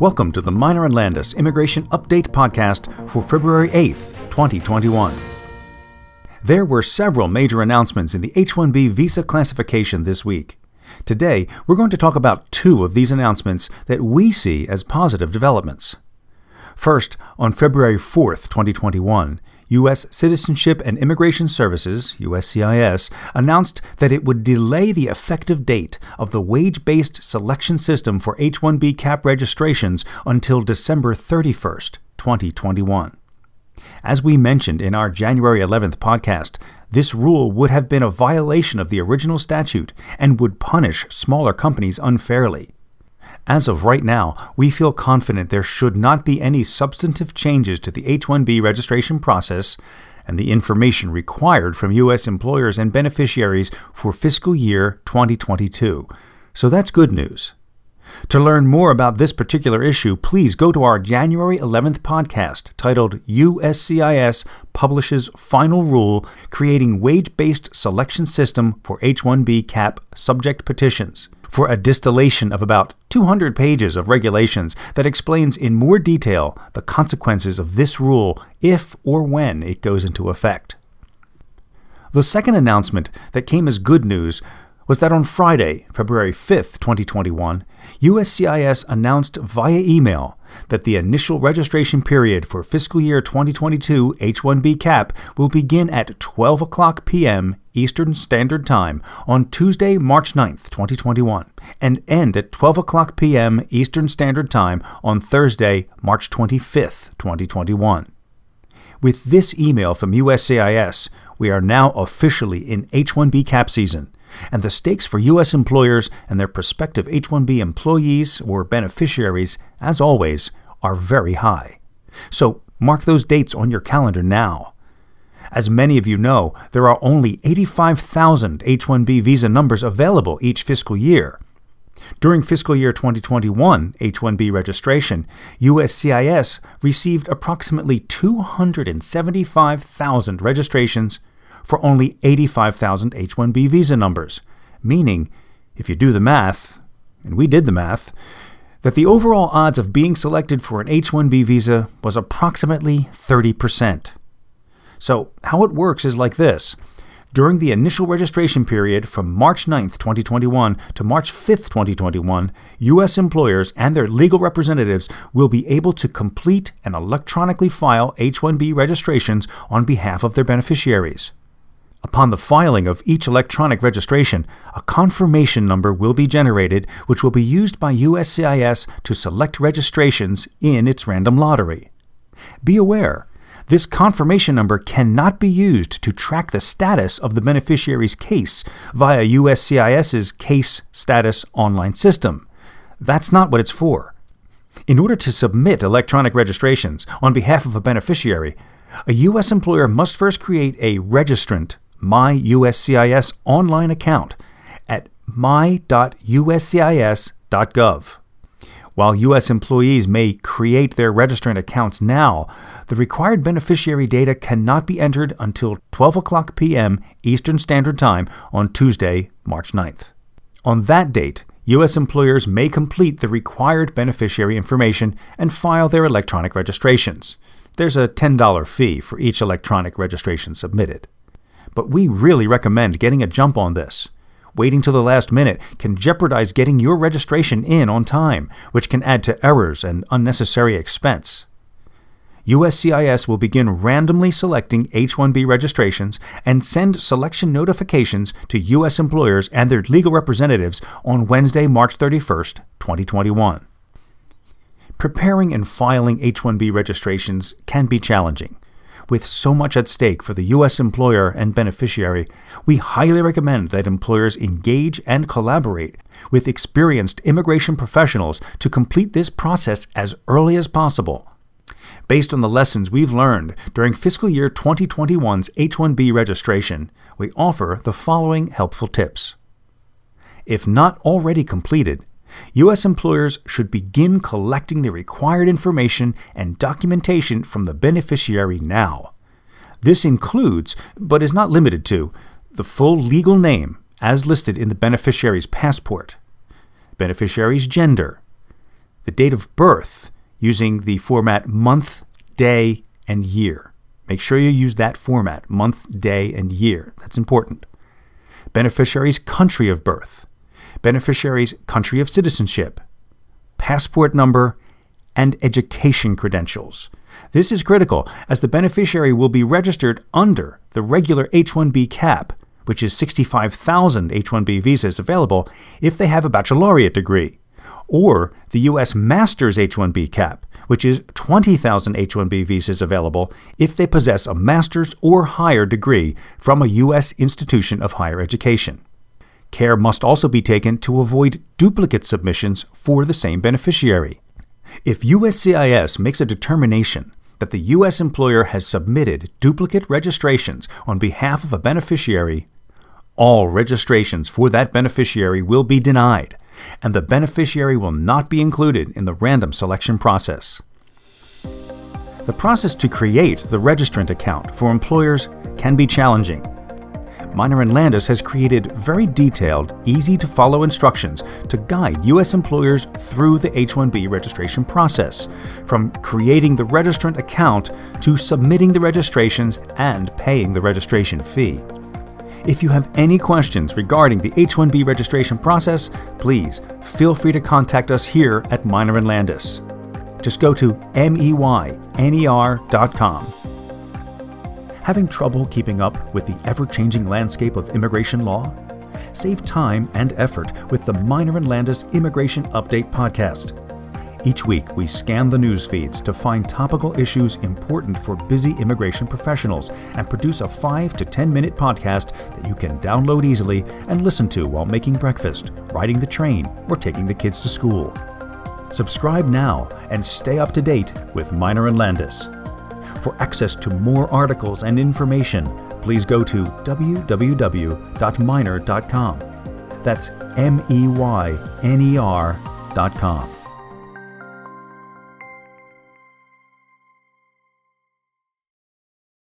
Welcome to the Meyner and Landis Immigration Update Podcast for February 8th, 2021. There were several major announcements in the H 1B visa classification this week. Today, we're going to talk about two of these announcements that we see as positive developments. First, on February 4th, 2021, U.S. Citizenship and Immigration Services, USCIS, announced that it would delay the effective date of the wage based selection system for H 1B CAP registrations until December 31st, 2021. As we mentioned in our January 11th podcast, this rule would have been a violation of the original statute and would punish smaller companies unfairly. As of right now, we feel confident there should not be any substantive changes to the H 1B registration process and the information required from U.S. employers and beneficiaries for fiscal year 2022. So that's good news. To learn more about this particular issue, please go to our January 11th podcast titled USCIS Publishes Final Rule Creating Wage Based Selection System for H 1B CAP Subject Petitions for a distillation of about 200 pages of regulations that explains in more detail the consequences of this rule if or when it goes into effect. The second announcement that came as good news was that on Friday, February 5th, 2021, USCIS announced via email that the initial registration period for fiscal year 2022 H-1B CAP will begin at 12 o'clock p.m. Eastern Standard Time on Tuesday, March 9th, 2021, and end at 12 o'clock p.m. Eastern Standard Time on Thursday, March 25th, 2021. With this email from USCIS, we are now officially in H-1B CAP season and the stakes for U.S. employers and their prospective H 1B employees or beneficiaries, as always, are very high. So mark those dates on your calendar now. As many of you know, there are only 85,000 H 1B visa numbers available each fiscal year. During fiscal year 2021 H 1B registration, USCIS received approximately 275,000 registrations for only 85,000 H 1B visa numbers, meaning, if you do the math, and we did the math, that the overall odds of being selected for an H 1B visa was approximately 30%. So, how it works is like this. During the initial registration period from March 9, 2021 to March 5, 2021, U.S. employers and their legal representatives will be able to complete and electronically file H 1B registrations on behalf of their beneficiaries. Upon the filing of each electronic registration, a confirmation number will be generated, which will be used by USCIS to select registrations in its random lottery. Be aware, this confirmation number cannot be used to track the status of the beneficiary's case via USCIS's Case Status Online System. That's not what it's for. In order to submit electronic registrations on behalf of a beneficiary, a U.S. employer must first create a registrant my USCIS online account at my.uscis.gov. While U.S. employees may create their registrant accounts now, the required beneficiary data cannot be entered until 12 o'clock p.m. Eastern Standard Time on Tuesday, March 9th. On that date, U.S. employers may complete the required beneficiary information and file their electronic registrations. There's a $10 fee for each electronic registration submitted but we really recommend getting a jump on this. Waiting till the last minute can jeopardize getting your registration in on time, which can add to errors and unnecessary expense. USCIS will begin randomly selecting H 1B registrations and send selection notifications to U.S. employers and their legal representatives on Wednesday, March 31st, 2021. Preparing and filing H 1B registrations can be challenging. With so much at stake for the U.S. employer and beneficiary, we highly recommend that employers engage and collaborate with experienced immigration professionals to complete this process as early as possible. Based on the lessons we've learned during fiscal year 2021's H 1B registration, we offer the following helpful tips. If not already completed, U.S. employers should begin collecting the required information and documentation from the beneficiary now. This includes, but is not limited to, the full legal name as listed in the beneficiary's passport, beneficiary's gender, the date of birth using the format month, day, and year. Make sure you use that format month, day, and year. That's important. Beneficiary's country of birth, beneficiary's country of citizenship, passport number, and education credentials. This is critical as the beneficiary will be registered under the regular H 1B cap, which is 65,000 H 1B visas available if they have a baccalaureate degree, or the U.S. Master's H 1B cap, which is 20,000 H 1B visas available if they possess a master's or higher degree from a U.S. institution of higher education. Care must also be taken to avoid duplicate submissions for the same beneficiary. If USCIS makes a determination that the U.S. employer has submitted duplicate registrations on behalf of a beneficiary, all registrations for that beneficiary will be denied, and the beneficiary will not be included in the random selection process. The process to create the registrant account for employers can be challenging Meyner and Landis has created very detailed, easy to follow instructions to guide U.S. employers through the H 1B registration process, from creating the registrant account to submitting the registrations and paying the registration fee. If you have any questions regarding the H 1B registration process, please feel free to contact us here at Meyner and Landis. Just go to meyner.com Having trouble keeping up with the ever changing landscape of immigration law? Save time and effort with the Meyner and Landis Immigration Update podcast. Each week, we scan the news feeds to find topical issues important for busy immigration professionals and produce a 5 to 10 minute podcast that you can download easily and listen to while making breakfast, riding the train, or taking the kids to school. Subscribe now and stay up to date with Meyner and Landis. For access to more articles and information, please go to www.meyner.com. That's M E Y N E R.com.